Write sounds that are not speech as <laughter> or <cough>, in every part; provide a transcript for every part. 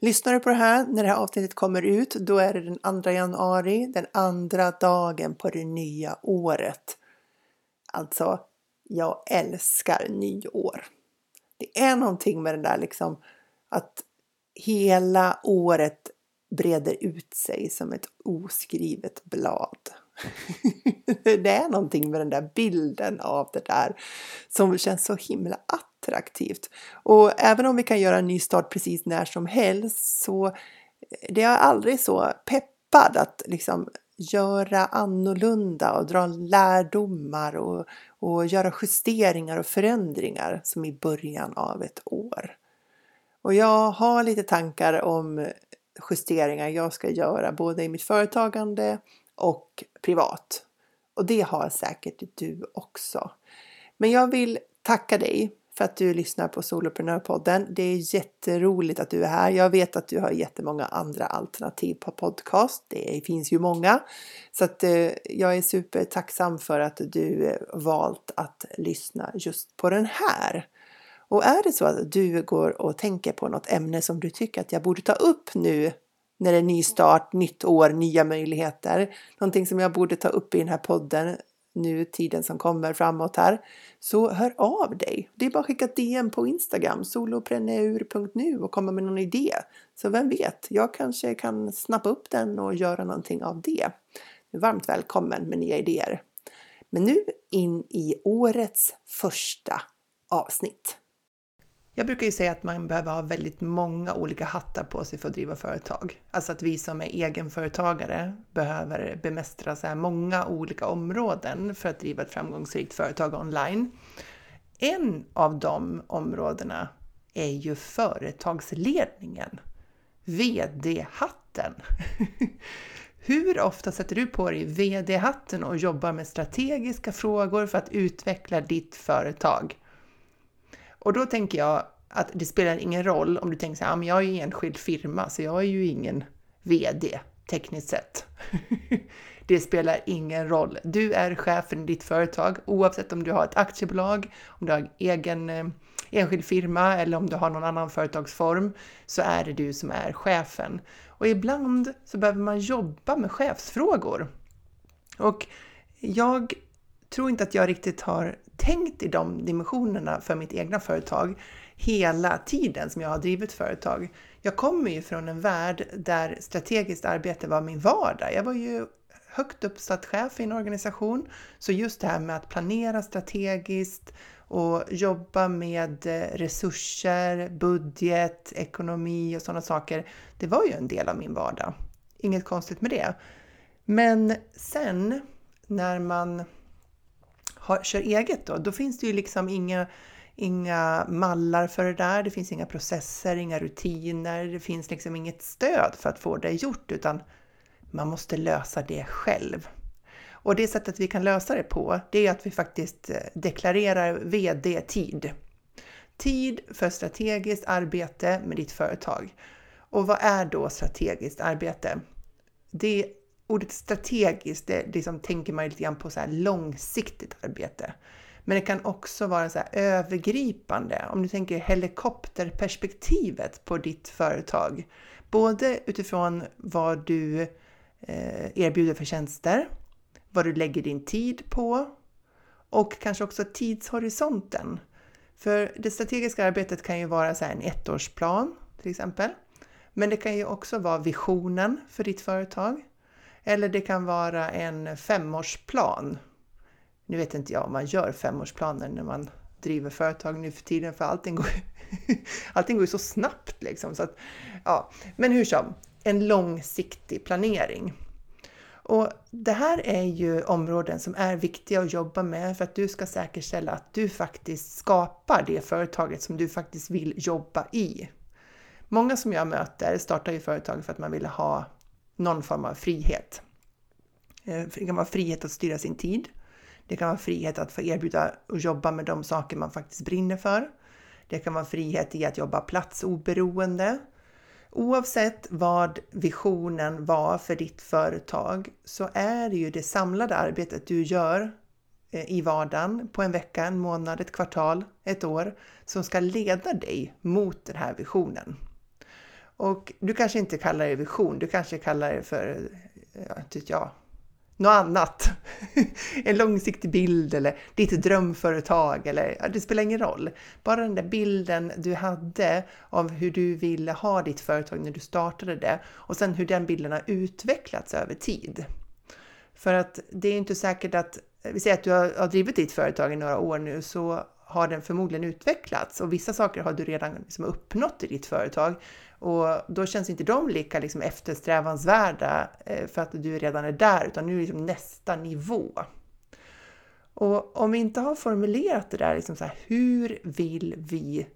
Lyssnar du på det här när det här avsnittet kommer ut, då är det den 2 januari, den andra dagen på det nya året. Alltså, jag älskar nyår. Det är någonting med det där liksom att hela året breder ut sig som ett oskrivet blad. <laughs> det är någonting med den där bilden av det där som känns så himla attraktivt. Och även om vi kan göra en ny start precis när som helst så eh, det är aldrig så peppad att liksom göra annorlunda och dra lärdomar och, och göra justeringar och förändringar som i början av ett år. Och jag har lite tankar om justeringar jag ska göra både i mitt företagande och privat. Och det har säkert du också. Men jag vill tacka dig för att du lyssnar på Soloprenörpodden. Det är jätteroligt att du är här. Jag vet att du har jättemånga andra alternativ på podcast. Det finns ju många. Så att eh, jag är supertacksam för att du eh, valt att lyssna just på den här. Och är det så att du går och tänker på något ämne som du tycker att jag borde ta upp nu när det är ny start, nytt år, nya möjligheter. Någonting som jag borde ta upp i den här podden nu tiden som kommer framåt här. Så hör av dig! Det är bara att skicka ett DM på Instagram, solopreneur.nu och komma med någon idé. Så vem vet, jag kanske kan snappa upp den och göra någonting av det. Varmt välkommen med nya idéer. Men nu in i årets första avsnitt. Jag brukar ju säga att man behöver ha väldigt många olika hattar på sig för att driva företag. Alltså att vi som är egenföretagare behöver bemästra så här många olika områden för att driva ett framgångsrikt företag online. En av de områdena är ju företagsledningen. VD-hatten. <laughs> Hur ofta sätter du på dig VD-hatten och jobbar med strategiska frågor för att utveckla ditt företag? Och då tänker jag att det spelar ingen roll om du tänker så här, ah, jag är ju enskild firma så jag är ju ingen VD tekniskt sett. <laughs> det spelar ingen roll. Du är chefen i ditt företag oavsett om du har ett aktiebolag, om du har egen eh, enskild firma eller om du har någon annan företagsform så är det du som är chefen. Och ibland så behöver man jobba med chefsfrågor. Och jag tror inte att jag riktigt har tänkt i de dimensionerna för mitt egna företag hela tiden som jag har drivit företag. Jag kommer ju från en värld där strategiskt arbete var min vardag. Jag var ju högt uppsatt chef i en organisation, så just det här med att planera strategiskt och jobba med eh, resurser, budget, ekonomi och sådana saker, det var ju en del av min vardag. Inget konstigt med det. Men sen när man har, kör eget då, då finns det ju liksom inga, inga mallar för det där. Det finns inga processer, inga rutiner. Det finns liksom inget stöd för att få det gjort utan man måste lösa det själv. Och det sättet vi kan lösa det på, det är att vi faktiskt eh, deklarerar VD-tid. Tid för strategiskt arbete med ditt företag. Och vad är då strategiskt arbete? Det ordet strategiskt, det liksom tänker man lite grann på så här långsiktigt arbete. Men det kan också vara så här övergripande, om du tänker helikopterperspektivet på ditt företag. Både utifrån vad du eh, erbjuder för tjänster, vad du lägger din tid på och kanske också tidshorisonten. För det strategiska arbetet kan ju vara så en ettårsplan till exempel. Men det kan ju också vara visionen för ditt företag. Eller det kan vara en femårsplan. Nu vet inte jag om man gör femårsplaner när man driver företag nu för tiden för allting går, <laughs> allting går ju så snabbt liksom. Så att, ja. Men hur som, en långsiktig planering. Och det här är ju områden som är viktiga att jobba med för att du ska säkerställa att du faktiskt skapar det företaget som du faktiskt vill jobba i. Många som jag möter startar ju företag för att man vill ha någon form av frihet. Eh, det kan vara frihet att styra sin tid. Det kan vara frihet att få erbjuda och jobba med de saker man faktiskt brinner för. Det kan vara frihet i att jobba platsoberoende. Oavsett vad visionen var för ditt företag så är det ju det samlade arbetet du gör eh, i vardagen på en vecka, en månad, ett kvartal, ett år som ska leda dig mot den här visionen. Och du kanske inte kallar det vision, du kanske kallar det för, ja, typ jag, något annat. <laughs> en långsiktig bild eller ditt drömföretag eller ja, det spelar ingen roll. Bara den där bilden du hade av hur du ville ha ditt företag när du startade det och sen hur den bilden har utvecklats över tid. För att det är inte säkert att, vi säger att du har, har drivit ditt företag i några år nu så har den förmodligen utvecklats och vissa saker har du redan liksom uppnått i ditt företag. Och då känns inte de lika liksom eftersträvansvärda eh, för att du redan är där, utan nu är det liksom nästa nivå. Och om vi inte har formulerat det där, liksom så här, hur vill vi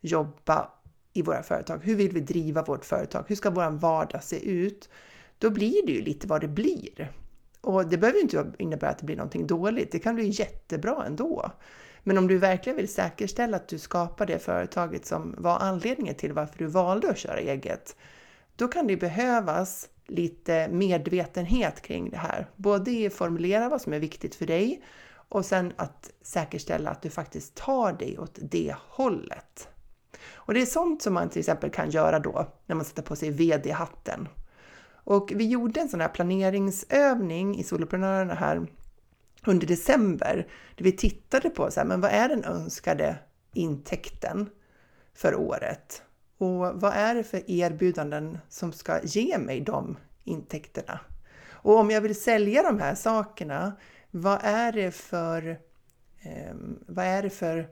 jobba i våra företag? Hur vill vi driva vårt företag? Hur ska vår vardag se ut? Då blir det ju lite vad det blir. Och det behöver inte innebära att det blir någonting dåligt. Det kan bli jättebra ändå. Men om du verkligen vill säkerställa att du skapar det företaget som var anledningen till varför du valde att köra eget, då kan det behövas lite medvetenhet kring det här. Både i att formulera vad som är viktigt för dig och sen att säkerställa att du faktiskt tar dig åt det hållet. Och det är sånt som man till exempel kan göra då när man sätter på sig VD-hatten. Och vi gjorde en sån här planeringsövning i Soloprenörerna här under december, där vi tittade på så här, men vad är den önskade intäkten för året? Och vad är det för erbjudanden som ska ge mig de intäkterna? Och om jag vill sälja de här sakerna, vad är det för, eh, vad är det för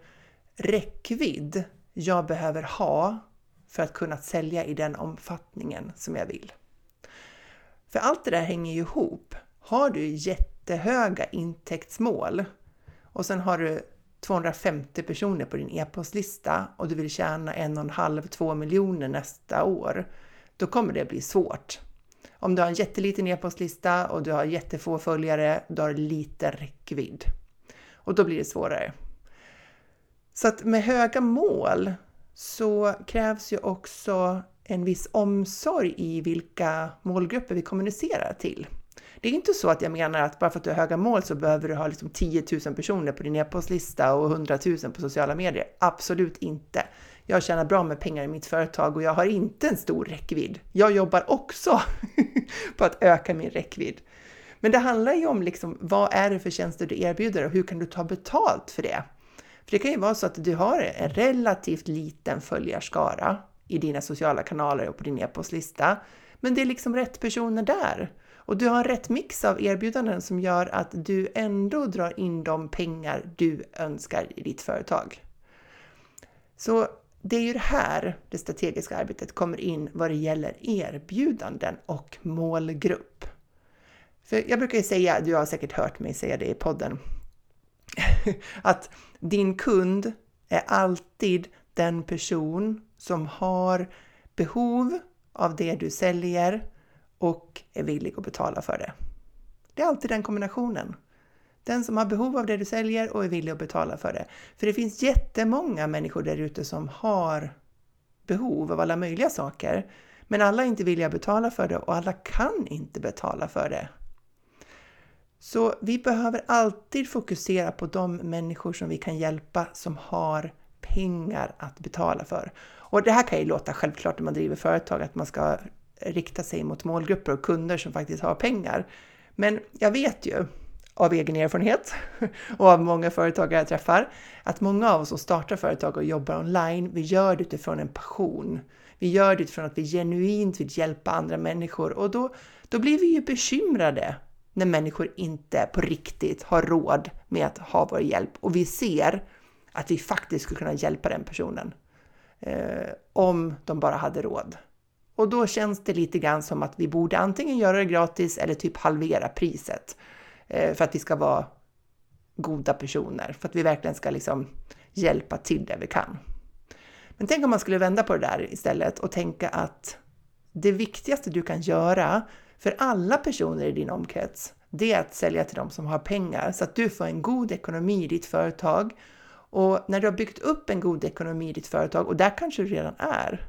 räckvidd jag behöver ha för att kunna sälja i den omfattningen som jag vill? För allt det där hänger ju ihop. Har du jätte jättehöga intäktsmål och sen har du 250 personer på din e-postlista och du vill tjäna en och en halv, två miljoner nästa år, då kommer det bli svårt. Om du har en jätteliten e-postlista och du har jättefå följare, då har du lite räckvidd. Och då blir det svårare. Så att med höga mål så krävs ju också en viss omsorg i vilka målgrupper vi kommunicerar till. Det är inte så att jag menar att bara för att du har höga mål så behöver du ha liksom 10 000 personer på din e-postlista och 100 000 på sociala medier. Absolut inte. Jag tjänar bra med pengar i mitt företag och jag har inte en stor räckvidd. Jag jobbar också <laughs> på att öka min räckvidd. Men det handlar ju om liksom, vad är det för tjänster du erbjuder och hur kan du ta betalt för det? För det kan ju vara så att du har en relativt liten följarskara i dina sociala kanaler och på din e-postlista. Men det är liksom rätt personer där. Och du har rätt mix av erbjudanden som gör att du ändå drar in de pengar du önskar i ditt företag. Så det är ju det här det strategiska arbetet kommer in vad det gäller erbjudanden och målgrupp. För jag brukar ju säga, du har säkert hört mig säga det i podden, <laughs> att din kund är alltid den person som har behov av det du säljer och är villig att betala för det. Det är alltid den kombinationen. Den som har behov av det du säljer och är villig att betala för det. För det finns jättemånga människor där ute som har behov av alla möjliga saker. Men alla är inte villiga att betala för det och alla kan inte betala för det. Så vi behöver alltid fokusera på de människor som vi kan hjälpa som har pengar att betala för. Och det här kan ju låta självklart när man driver företag att man ska rikta sig mot målgrupper och kunder som faktiskt har pengar. Men jag vet ju av egen erfarenhet <laughs> och av många företagare jag träffar att många av oss som startar företag och jobbar online, vi gör det utifrån en passion. Vi gör det utifrån att vi genuint vill hjälpa andra människor och då, då blir vi ju bekymrade när människor inte på riktigt har råd med att ha vår hjälp och vi ser att vi faktiskt skulle kunna hjälpa den personen eh, om de bara hade råd. Och då känns det lite grann som att vi borde antingen göra det gratis eller typ halvera priset eh, för att vi ska vara goda personer, för att vi verkligen ska liksom hjälpa till där vi kan. Men tänk om man skulle vända på det där istället och tänka att det viktigaste du kan göra för alla personer i din omkrets, det är att sälja till de som har pengar så att du får en god ekonomi i ditt företag. Och när du har byggt upp en god ekonomi i ditt företag, och där kanske du redan är,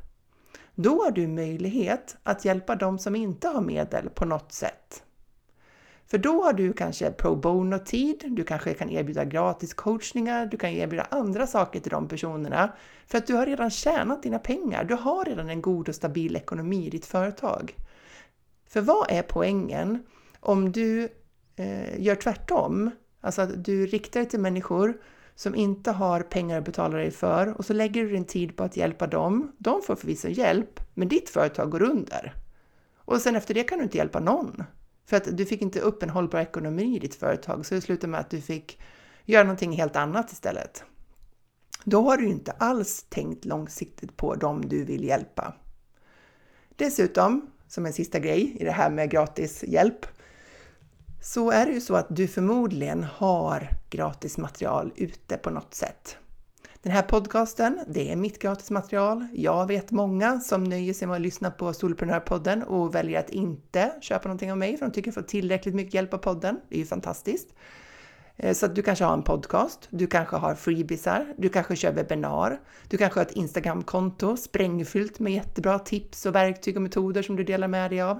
då har du möjlighet att hjälpa de som inte har medel på något sätt. För då har du kanske pro bono-tid, du kanske kan erbjuda gratis coachningar, du kan erbjuda andra saker till de personerna. För att du har redan tjänat dina pengar, du har redan en god och stabil ekonomi i ditt företag. För vad är poängen om du eh, gör tvärtom? Alltså att du riktar dig till människor som inte har pengar att betala dig för och så lägger du din tid på att hjälpa dem. De får förvisso hjälp, men ditt företag går under. Och sen efter det kan du inte hjälpa någon. För att du fick inte upp en hållbar ekonomi i ditt företag, så det slutade med att du fick göra någonting helt annat istället. Då har du inte alls tänkt långsiktigt på dem du vill hjälpa. Dessutom, som en sista grej i det här med gratis hjälp, så är det ju så att du förmodligen har gratis material ute på något sätt. Den här podcasten, det är mitt gratismaterial. Jag vet många som nöjer sig med att lyssna på Solprenörpodden och väljer att inte köpa någonting av mig för de tycker att de får tillräckligt mycket hjälp av podden. Det är ju fantastiskt. Eh, så att du kanske har en podcast, du kanske har freebisar, du kanske kör webbinar, du kanske har ett Instagramkonto sprängfyllt med jättebra tips och verktyg och metoder som du delar med dig av.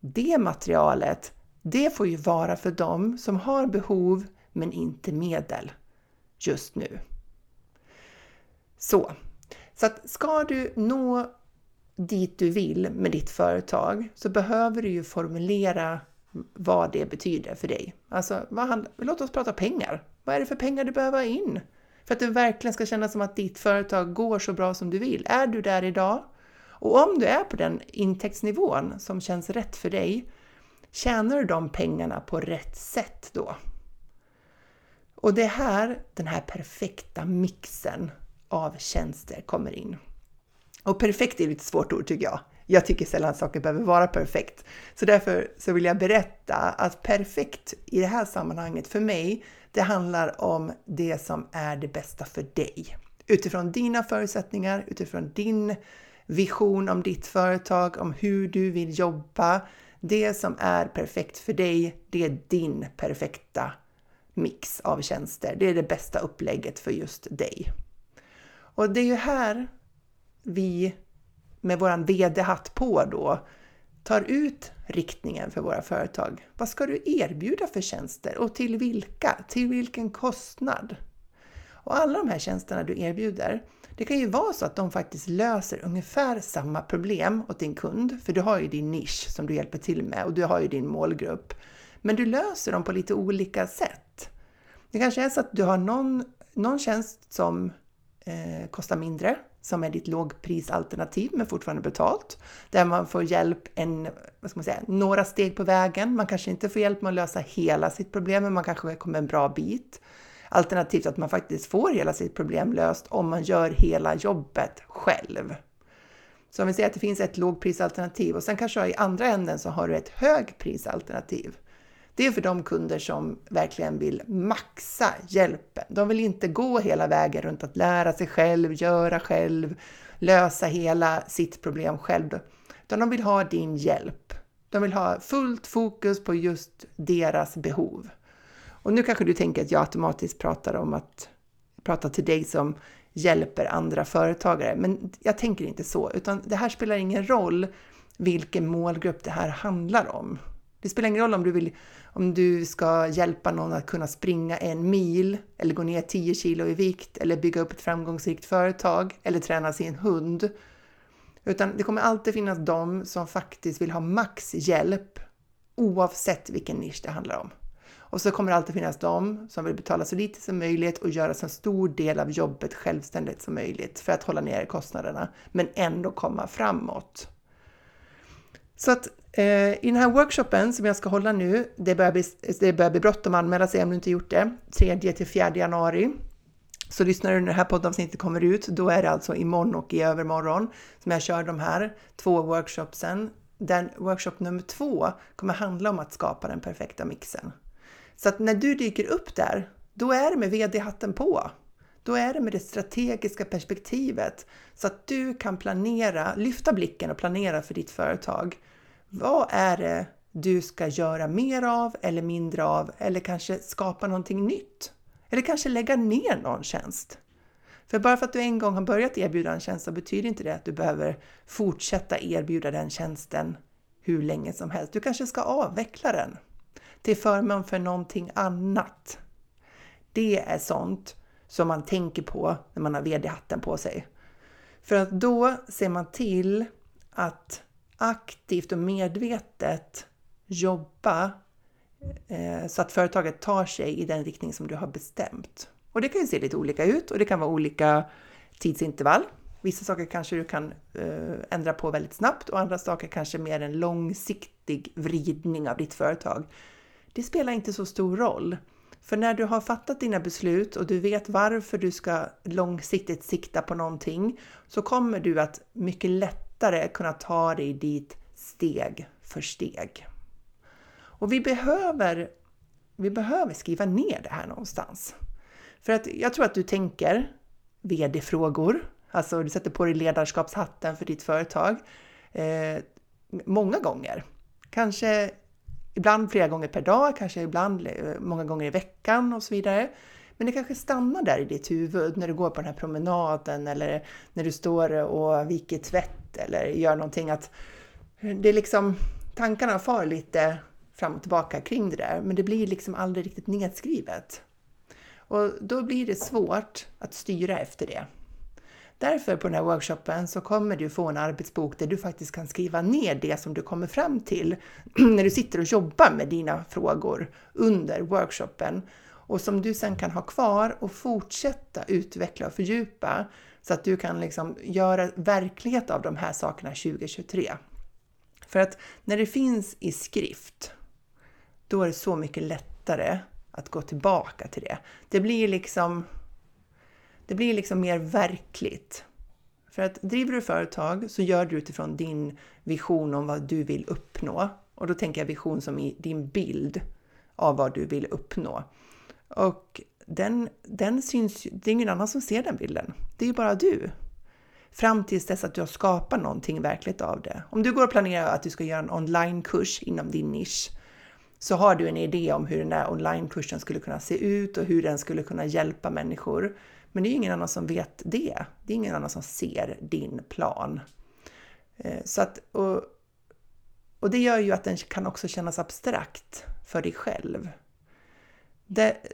Det materialet, det får ju vara för dem som har behov men inte medel just nu. Så, så att ska du nå dit du vill med ditt företag så behöver du ju formulera vad det betyder för dig. Alltså, vad, låt oss prata pengar. Vad är det för pengar du behöver ha in? För att det verkligen ska kännas som att ditt företag går så bra som du vill. Är du där idag? Och om du är på den intäktsnivån som känns rätt för dig, tjänar du de pengarna på rätt sätt då? Och det är här den här perfekta mixen av tjänster kommer in. Och perfekt är ett svårt ord tycker jag. Jag tycker sällan saker behöver vara perfekt. Så därför så vill jag berätta att perfekt i det här sammanhanget för mig, det handlar om det som är det bästa för dig. Utifrån dina förutsättningar, utifrån din vision om ditt företag, om hur du vill jobba. Det som är perfekt för dig, det är din perfekta mix av tjänster. Det är det bästa upplägget för just dig. Och det är ju här vi med våran VD-hatt på då tar ut riktningen för våra företag. Vad ska du erbjuda för tjänster och till vilka? Till vilken kostnad? Och alla de här tjänsterna du erbjuder, det kan ju vara så att de faktiskt löser ungefär samma problem åt din kund, för du har ju din nisch som du hjälper till med och du har ju din målgrupp. Men du löser dem på lite olika sätt. Det kanske är så att du har någon, någon tjänst som eh, kostar mindre, som är ditt lågprisalternativ men fortfarande betalt. Där man får hjälp en, vad ska man säga, några steg på vägen. Man kanske inte får hjälp med att lösa hela sitt problem, men man kanske kommer en bra bit. Alternativt att man faktiskt får hela sitt problem löst om man gör hela jobbet själv. Så om vi säger att det finns ett lågprisalternativ och sen kanske i andra änden så har du ett högprisalternativ. Det är för de kunder som verkligen vill maxa hjälpen. De vill inte gå hela vägen runt att lära sig själv, göra själv, lösa hela sitt problem själv. Utan de vill ha din hjälp. De vill ha fullt fokus på just deras behov. Och nu kanske du tänker att jag automatiskt pratar om att prata till dig som hjälper andra företagare, men jag tänker inte så, utan det här spelar ingen roll vilken målgrupp det här handlar om. Det spelar ingen roll om du, vill, om du ska hjälpa någon att kunna springa en mil eller gå ner 10 kilo i vikt eller bygga upp ett framgångsrikt företag eller träna sin hund. Utan det kommer alltid finnas de som faktiskt vill ha max hjälp oavsett vilken nisch det handlar om. Och så kommer det alltid finnas de som vill betala så lite som möjligt och göra så stor del av jobbet självständigt som möjligt för att hålla nere kostnaderna, men ändå komma framåt. Så att eh, i den här workshopen som jag ska hålla nu, det börjar bli, det börjar bli bråttom att anmäla sig om du inte gjort det, 3 till 4 januari. Så lyssnar du när det här poddavsnittet kommer ut, då är det alltså imorgon och i övermorgon som jag kör de här två workshopsen. Den workshop nummer två kommer handla om att skapa den perfekta mixen. Så att när du dyker upp där, då är det med VD-hatten på. Då är det med det strategiska perspektivet så att du kan planera, lyfta blicken och planera för ditt företag. Vad är det du ska göra mer av eller mindre av eller kanske skapa någonting nytt? Eller kanske lägga ner någon tjänst? För bara för att du en gång har börjat erbjuda en tjänst så betyder inte det att du behöver fortsätta erbjuda den tjänsten hur länge som helst. Du kanske ska avveckla den till förmån för någonting annat. Det är sånt som man tänker på när man har vd-hatten på sig. För att då ser man till att aktivt och medvetet jobba eh, så att företaget tar sig i den riktning som du har bestämt. Och det kan ju se lite olika ut och det kan vara olika tidsintervall. Vissa saker kanske du kan eh, ändra på väldigt snabbt och andra saker kanske mer en långsiktig vridning av ditt företag. Det spelar inte så stor roll. För när du har fattat dina beslut och du vet varför du ska långsiktigt sikta på någonting så kommer du att mycket lättare kunna ta dig dit steg för steg. Och vi behöver, vi behöver skriva ner det här någonstans. För att jag tror att du tänker VD-frågor, alltså du sätter på dig ledarskapshatten för ditt företag eh, många gånger. Kanske ibland flera gånger per dag, kanske ibland eh, många gånger i veckan och så vidare. Men det kanske stannar där i ditt huvud när du går på den här promenaden eller när du står och viker tvätt eller gör någonting att det är liksom tankarna far lite fram och tillbaka kring det där, men det blir liksom aldrig riktigt nedskrivet. Och då blir det svårt att styra efter det. Därför på den här workshopen så kommer du få en arbetsbok där du faktiskt kan skriva ner det som du kommer fram till <clears throat> när du sitter och jobbar med dina frågor under workshopen och som du sen kan ha kvar och fortsätta utveckla och fördjupa så att du kan liksom göra verklighet av de här sakerna 2023. För att när det finns i skrift, då är det så mycket lättare att gå tillbaka till det. Det blir liksom, det blir liksom mer verkligt. För att driver du företag så gör du utifrån din vision om vad du vill uppnå. Och då tänker jag vision som i din bild av vad du vill uppnå. Och den, den syns det är ingen annan som ser den bilden. Det är ju bara du. Fram tills dess att du har skapat någonting verkligt av det. Om du går och planerar att du ska göra en onlinekurs inom din nisch så har du en idé om hur den där onlinekursen skulle kunna se ut och hur den skulle kunna hjälpa människor. Men det är ingen annan som vet det. Det är ingen annan som ser din plan. Eh, så att, och, och det gör ju att den kan också kännas abstrakt för dig själv.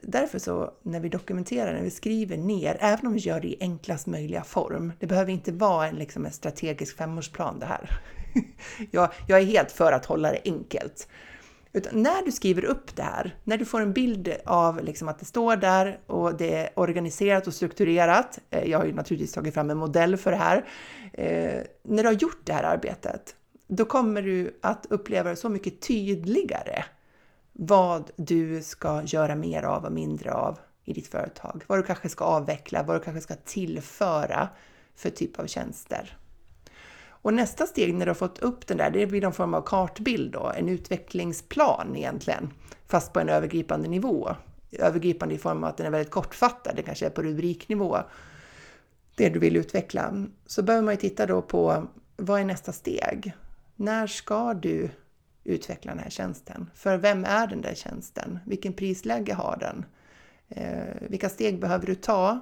därför så när vi dokumenterar, när vi skriver ner, även om vi gör det i enklast möjliga form, det behöver inte vara en, liksom en strategisk femårsplan det här. <laughs> jag, jag är helt för att hålla det enkelt. Utan när du skriver upp det här, när du får en bild av liksom att det står där och det är organiserat och strukturerat. Eh, jag har ju naturligtvis tagit fram en modell för det här. Eh, när du har gjort det här arbetet, då kommer du att uppleva det så mycket tydligare vad du ska göra mer av och mindre av i ditt företag. Vad du kanske ska avveckla, vad du kanske ska tillföra för typ av tjänster. Och nästa steg när du har fått upp den där, det blir någon form av kartbild då, en utvecklingsplan egentligen, fast på en övergripande nivå. Övergripande i form av att den är väldigt kortfattad, det kanske är på rubriknivå, det du vill utveckla. Så behöver man ju titta då på vad är nästa steg? När ska du utveckla den här tjänsten? För vem är den där tjänsten? Vilken prisläge har den? Eh, vilka steg behöver du ta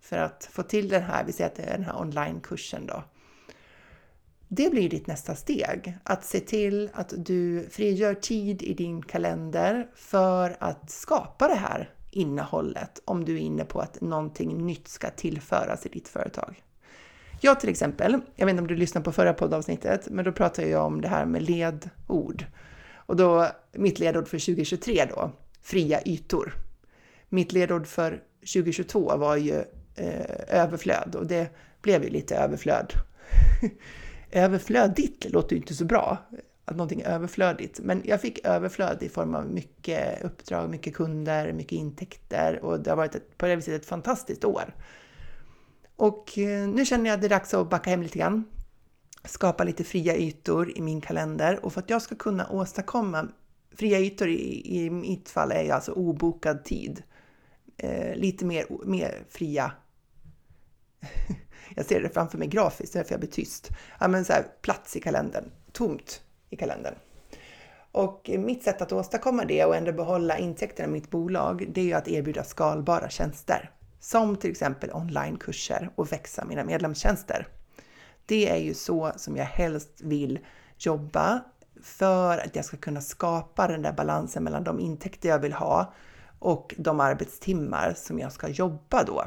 för att få till den här, vi säger att det är den här onlinekursen då. Det blir ditt nästa steg, att se till att du frigör tid i din kalender för att skapa det här innehållet om du är inne på att någonting nytt ska tillföras i ditt företag. Jag till exempel, jag vet inte om du lyssnade på förra poddavsnittet, men då pratade jag om det här med ledord. Och då, mitt ledord för 2023 då, fria ytor. Mitt ledord för 2022 var ju eh, överflöd och det blev ju lite överflöd. <laughs> överflödigt låter ju inte så bra, att någonting är överflödigt. Men jag fick överflöd i form av mycket uppdrag, mycket kunder, mycket intäkter och det har varit ett, på det viset ett fantastiskt år. Och eh, nu känner jag att det är dags att backa hem lite grann. Skapa lite fria ytor i min kalender och för att jag ska kunna åstadkomma fria ytor i, i mitt fall är ju alltså obokad tid. Eh, lite mer, mer fria <laughs> jag ser det framför mig grafiskt, det är därför jag blir tyst. Ja, men så här, plats i kalendern, tomt i kalendern. Och mitt sätt att åstadkomma det och ändå behålla intäkterna i mitt bolag, det är ju att erbjuda skalbara tjänster. Som till exempel onlinekurser och växa mina medlemstjänster. Det är ju så som jag helst vill jobba för att jag ska kunna skapa den där balansen mellan de intäkter jag vill ha och de arbetstimmar som jag ska jobba då.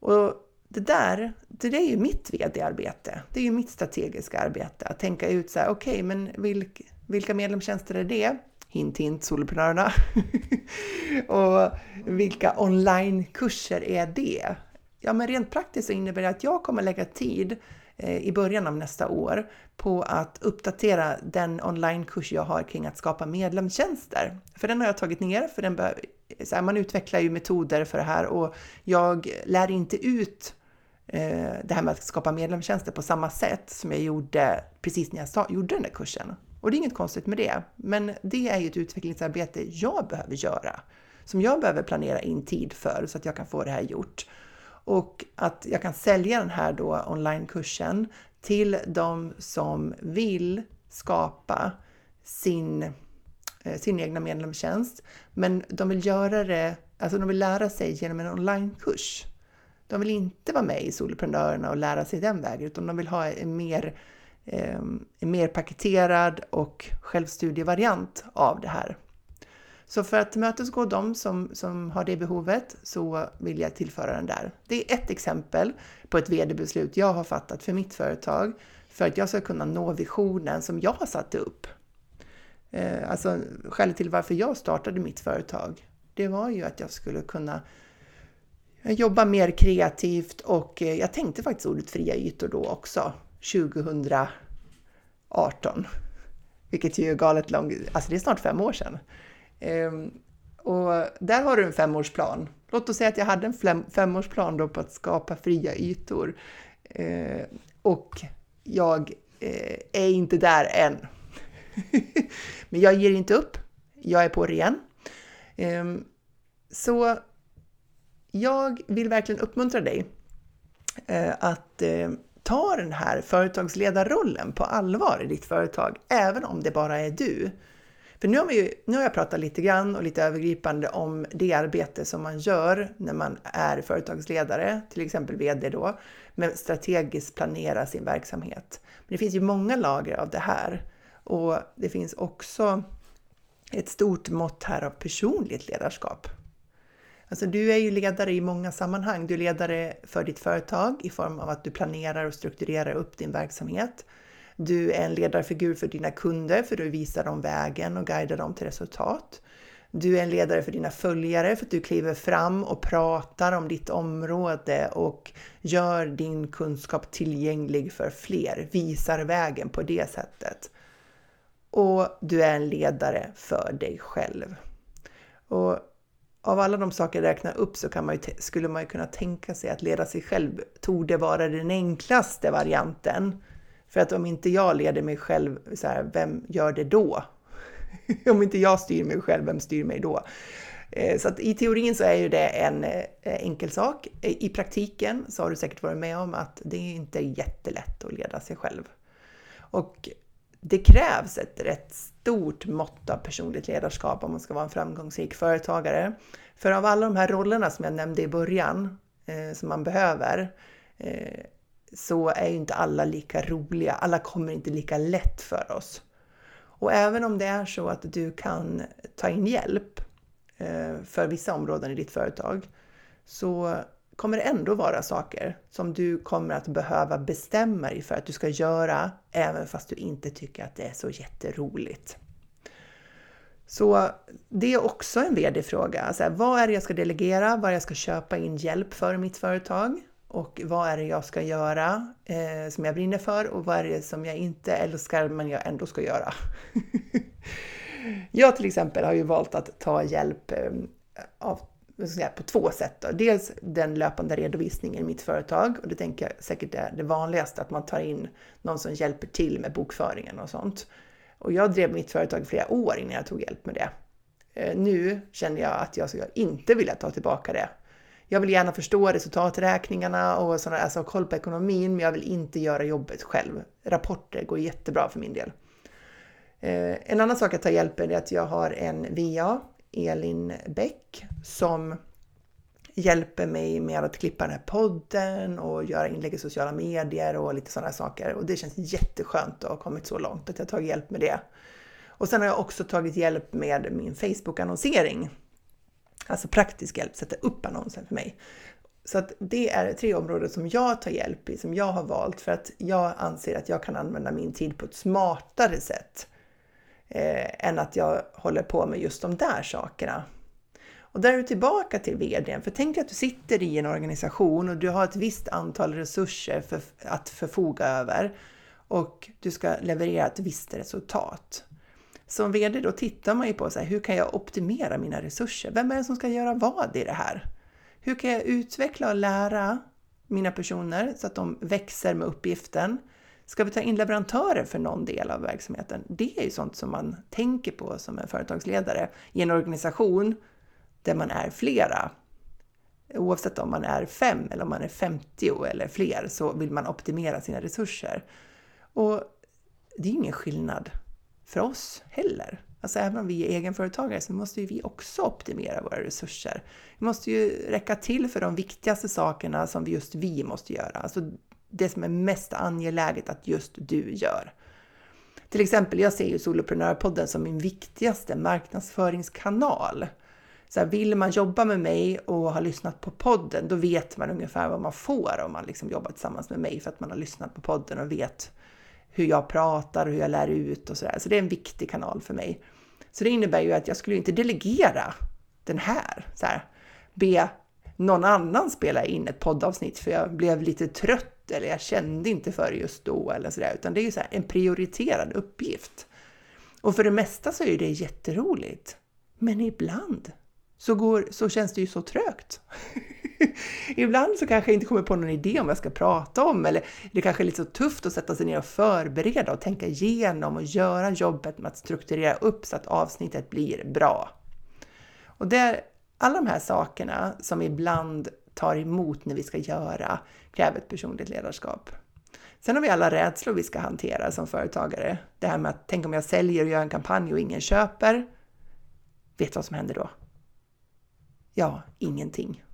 Och det där, det där är ju mitt VD-arbete. Det är ju mitt strategiska arbete. Att tänka ut så här, okej, okay, men vilk, vilka medlemstjänster är det? Hint hint, soloprenörerna. <laughs> och vilka onlinekurser är det? Ja, men rent praktiskt så innebär det att jag kommer lägga tid eh, i början av nästa år på att uppdatera den onlinekurs jag har kring att skapa medlemstjänster. För den har jag tagit ner, för den behöver, så här, man utvecklar ju metoder för det här och jag lär inte ut Eh, det här med att skapa medlemstjänster på samma sätt som jag gjorde precis när jag gjorde den där kursen. Och det är inget konstigt med det, men det är ju ett utvecklingsarbete jag behöver göra, som jag behöver planera in tid för så att jag kan få det här gjort. Och att jag kan sälja den här då onlinekursen till de som vill skapa sin, eh, sin egna medlemstjänst, men de vill göra det, alltså de vill lära sig genom en onlinekurs. De vill inte vara med i Soloprenörerna och lära sig den vägen, utan de vill ha en mer, eh, en mer paketerad och självstudievariant av det här. Så för att tillmötesgå dem som, som har det behovet så vill jag tillföra den där. Det är ett exempel på ett vd-beslut jag har fattat för mitt företag för att jag ska kunna nå visionen som jag har satt upp. Eh, alltså skälet till varför jag startade mitt företag, det var ju att jag skulle kunna jobba mer kreativt och eh, jag tänkte faktiskt ordet fria ytor då också, 2018. Vilket ju är galet långt, alltså det är snart fem år sedan. Ehm, och där har du en femårsplan. Låt oss säga att jag hade en femårsplan då på att skapa fria ytor. Ehm, och jag eh, är inte där än. <laughs> Men jag ger inte upp. Jag är på det igen. Ehm, så jag vill verkligen uppmuntra dig eh, att eh, ta den här företagsledarrollen på allvar i ditt företag, även om det bara är du. För nu har, vi, nu har jag pratat lite grann och lite övergripande om det arbete som man gör när man är företagsledare, till exempel VD då, med strategiskt planera sin verksamhet. Men det finns ju många lager av det här och det finns också ett stort mått här av personligt ledarskap. Alltså du är ju ledare i många sammanhang. Du är ledare för ditt företag i form av att du planerar och strukturerar upp din verksamhet. Du är en ledarfigur för dina kunder för du visar dem vägen och guidar dem till resultat. Du är en ledare för dina följare för att du kliver fram och pratar om ditt område och gör din kunskap tillgänglig för fler, visar vägen på det sättet. Och du är en ledare för dig själv. Och av alla de saker jag räknar upp så kan man ju, skulle man ju kunna tänka sig att leda sig själv torde vara den enklaste varianten. För att om inte jag leder mig själv, så här, vem gör det då? <laughs> om inte jag styr mig själv, vem styr mig då? Eh, så att i teorin så är ju det en eh, enkel sak. Eh, I praktiken så har du säkert varit med om att det inte är jättelätt att leda sig själv. Och det krävs ett rätt stort mått av personligt ledarskap om man ska vara en framgångsrik företagare. För av alla de här rollerna som jag nämnde i början, eh, som man behöver, eh, så är ju inte alla lika roliga. Alla kommer inte lika lätt för oss. Och även om det är så att du kan ta in hjälp eh, för vissa områden i ditt företag så kommer det ändå vara saker som du kommer att behöva bestämma dig för att du ska göra även fast du inte tycker att det är så jätteroligt. Så det är också en VD-fråga. Alltså, vad är det jag ska delegera? Vad är det jag ska köpa in hjälp för i mitt företag? Och vad är det jag ska göra eh, som jag brinner för och vad är det som jag inte älskar men jag ändå ska göra? <laughs> jag till exempel har ju valt att ta hjälp eh, av, på två sätt. Då. Dels den löpande redovisningen i mitt företag och det tänker jag säkert är det vanligaste att man tar in någon som hjälper till med bokföringen och sånt. Och jag drev mitt företag flera år innan jag tog hjälp med det. Eh, nu känner jag att jag inte vill ta tillbaka det jag vill gärna förstå resultaträkningarna och sådana, alltså koll på ekonomin, men jag vill inte göra jobbet själv. Rapporter går jättebra för min del. Eh, en annan sak att ta hjälp med är att jag har en VA, Elin Bäck, som hjälper mig med att klippa den här podden och göra inlägg i sociala medier och lite sådana saker. Och det känns jätteskönt att ha kommit så långt att jag tagit hjälp med det. Och sen har jag också tagit hjälp med min Facebook-annonsering. Alltså praktisk hjälp, sätta upp annonsen för mig. Så att det är tre områden som jag tar hjälp i, som jag har valt för att jag anser att jag kan använda min tid på ett smartare sätt eh, än att jag håller på med just de där sakerna. Och där är du tillbaka till VDn, För tänk dig att du sitter i en organisation och du har ett visst antal resurser för att förfoga över och du ska leverera ett visst resultat. Som VD då tittar man ju på så här, hur kan jag optimera mina resurser? Vem är det som ska göra vad i det här? Hur kan jag utveckla och lära mina personer så att de växer med uppgiften? Ska vi ta in leverantörer för någon del av verksamheten? Det är ju sånt som man tänker på som en företagsledare i en organisation där man är flera. Oavsett om man är fem eller om man är 50 eller fler så vill man optimera sina resurser. Och det är ingen skillnad för oss heller. Alltså även om vi är egenföretagare så måste ju vi också optimera våra resurser. Vi måste ju räcka till för de viktigaste sakerna som just vi måste göra. Alltså det som är mest angeläget att just du gör. Till exempel, jag ser ju Soloprenörpodden som min viktigaste marknadsföringskanal. Så här, vill man jobba med mig och har lyssnat på podden, då vet man ungefär vad man får om man liksom jobbar tillsammans med mig för att man har lyssnat på podden och vet hur jag pratar och hur jag lär ut och sådär. Så det är en viktig kanal för mig. Så det innebär ju att jag skulle inte delegera den här, så här be någon annan spela in ett poddavsnitt för jag blev lite trött eller jag kände inte för det just då eller sådär, utan det är ju så en prioriterad uppgift. Och för det mesta så är det jätteroligt. Men ibland så, går, så känns det ju så trögt. <laughs> Ibland så kanske jag inte kommer på någon idé om vad jag ska prata om eller det kanske är lite så tufft att sätta sig ner och förbereda och tänka igenom och göra jobbet med att strukturera upp så att avsnittet blir bra. Och det alla de här sakerna som ibland tar emot när vi ska göra kräver ett personligt ledarskap. Sen har vi alla rädslor vi ska hantera som företagare. Det här med att tänk om jag säljer och gör en kampanj och ingen köper. Vet du vad som händer då? Ja, ingenting.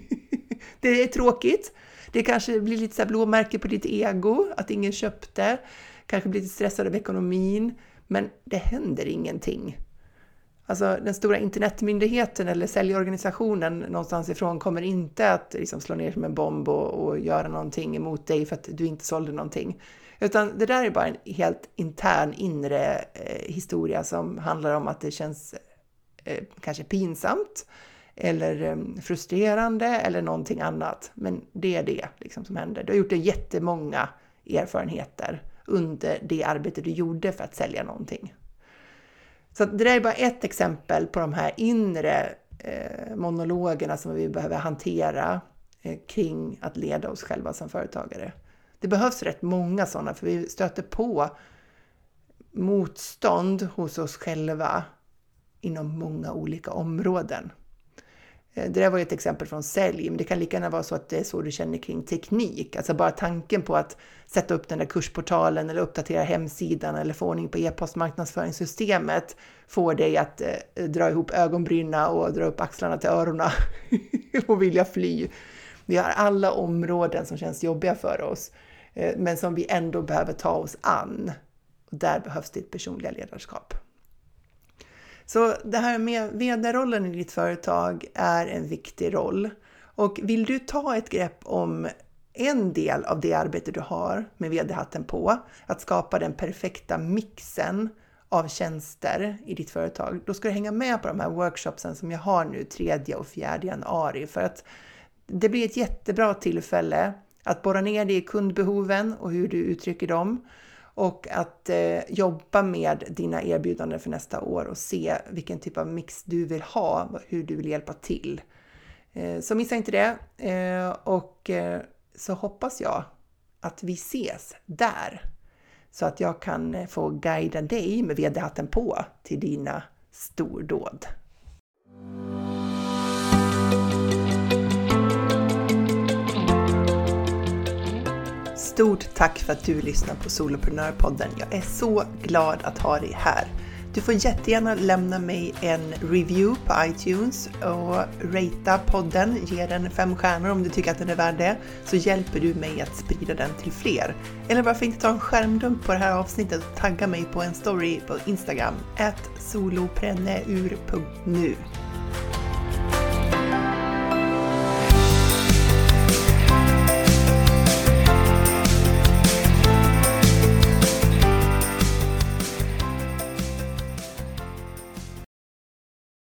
<laughs> det är tråkigt. Det kanske blir lite så blåmärke på ditt ego, att ingen köpte. Kanske blir lite stressad av ekonomin. Men det händer ingenting. Alltså den stora internetmyndigheten eller säljorganisationen någonstans ifrån kommer inte att liksom slå ner som en bomb och, och, göra någonting emot dig för att du inte sålde någonting. Utan det där är bara en helt intern inre eh, historia som handlar om att det känns eh, kanske pinsamt eller eh, frustrerande eller någonting annat. Men det är det liksom som händer. Du har gjort jättemånga erfarenheter under det arbete du gjorde för att sälja någonting. Så det där är bara ett exempel på de här inre eh, monologerna som vi behöver hantera eh, kring att leda oss själva som företagare. Det behövs rätt många sådana för vi stöter på motstånd hos oss själva inom många olika områden. Eh, det där var ju ett exempel från sälj, men det kan lika gärna vara så att det är så du känner kring teknik. Alltså bara tanken på att sätta upp den där kursportalen eller uppdatera hemsidan eller få ordning på e-postmarknadsföringssystemet får dig att eh, dra ihop ögonbryna och dra upp axlarna till öronen <laughs> och vilja fly. Vi har alla områden som känns jobbiga för oss, eh, men som vi ändå behöver ta oss an. Och där behövs ditt personliga ledarskap. Så det här med vd-rollen i ditt företag är en viktig roll. Och vill du ta ett grepp om en del av det arbete du har med vd-hatten på, att skapa den perfekta mixen av tjänster i ditt företag, då ska du hänga med på de här workshopsen som jag har nu 3 och 4 januari för att det blir ett jättebra tillfälle att borra ner dig i kundbehoven och hur du uttrycker dem och att eh, jobba med dina erbjudanden för nästa år och se vilken typ av mix du vill ha, hur du vill hjälpa till. Eh, så missa inte det eh, och eh, så hoppas jag att vi ses där så att jag kan eh, få guida dig med vd-hatten på till dina stordåd. Stort tack för att du lyssnar på Soloprenörpodden. Jag är så glad att ha dig här. Du får jättegärna lämna mig en review på iTunes och ratea podden. Ge den fem stjärnor om du tycker att den är värd det, så hjälper du mig att sprida den till fler. Eller varför inte ta en skärmdump på det här avsnittet och tagga mig på en story på Instagram, solopreneur.nu.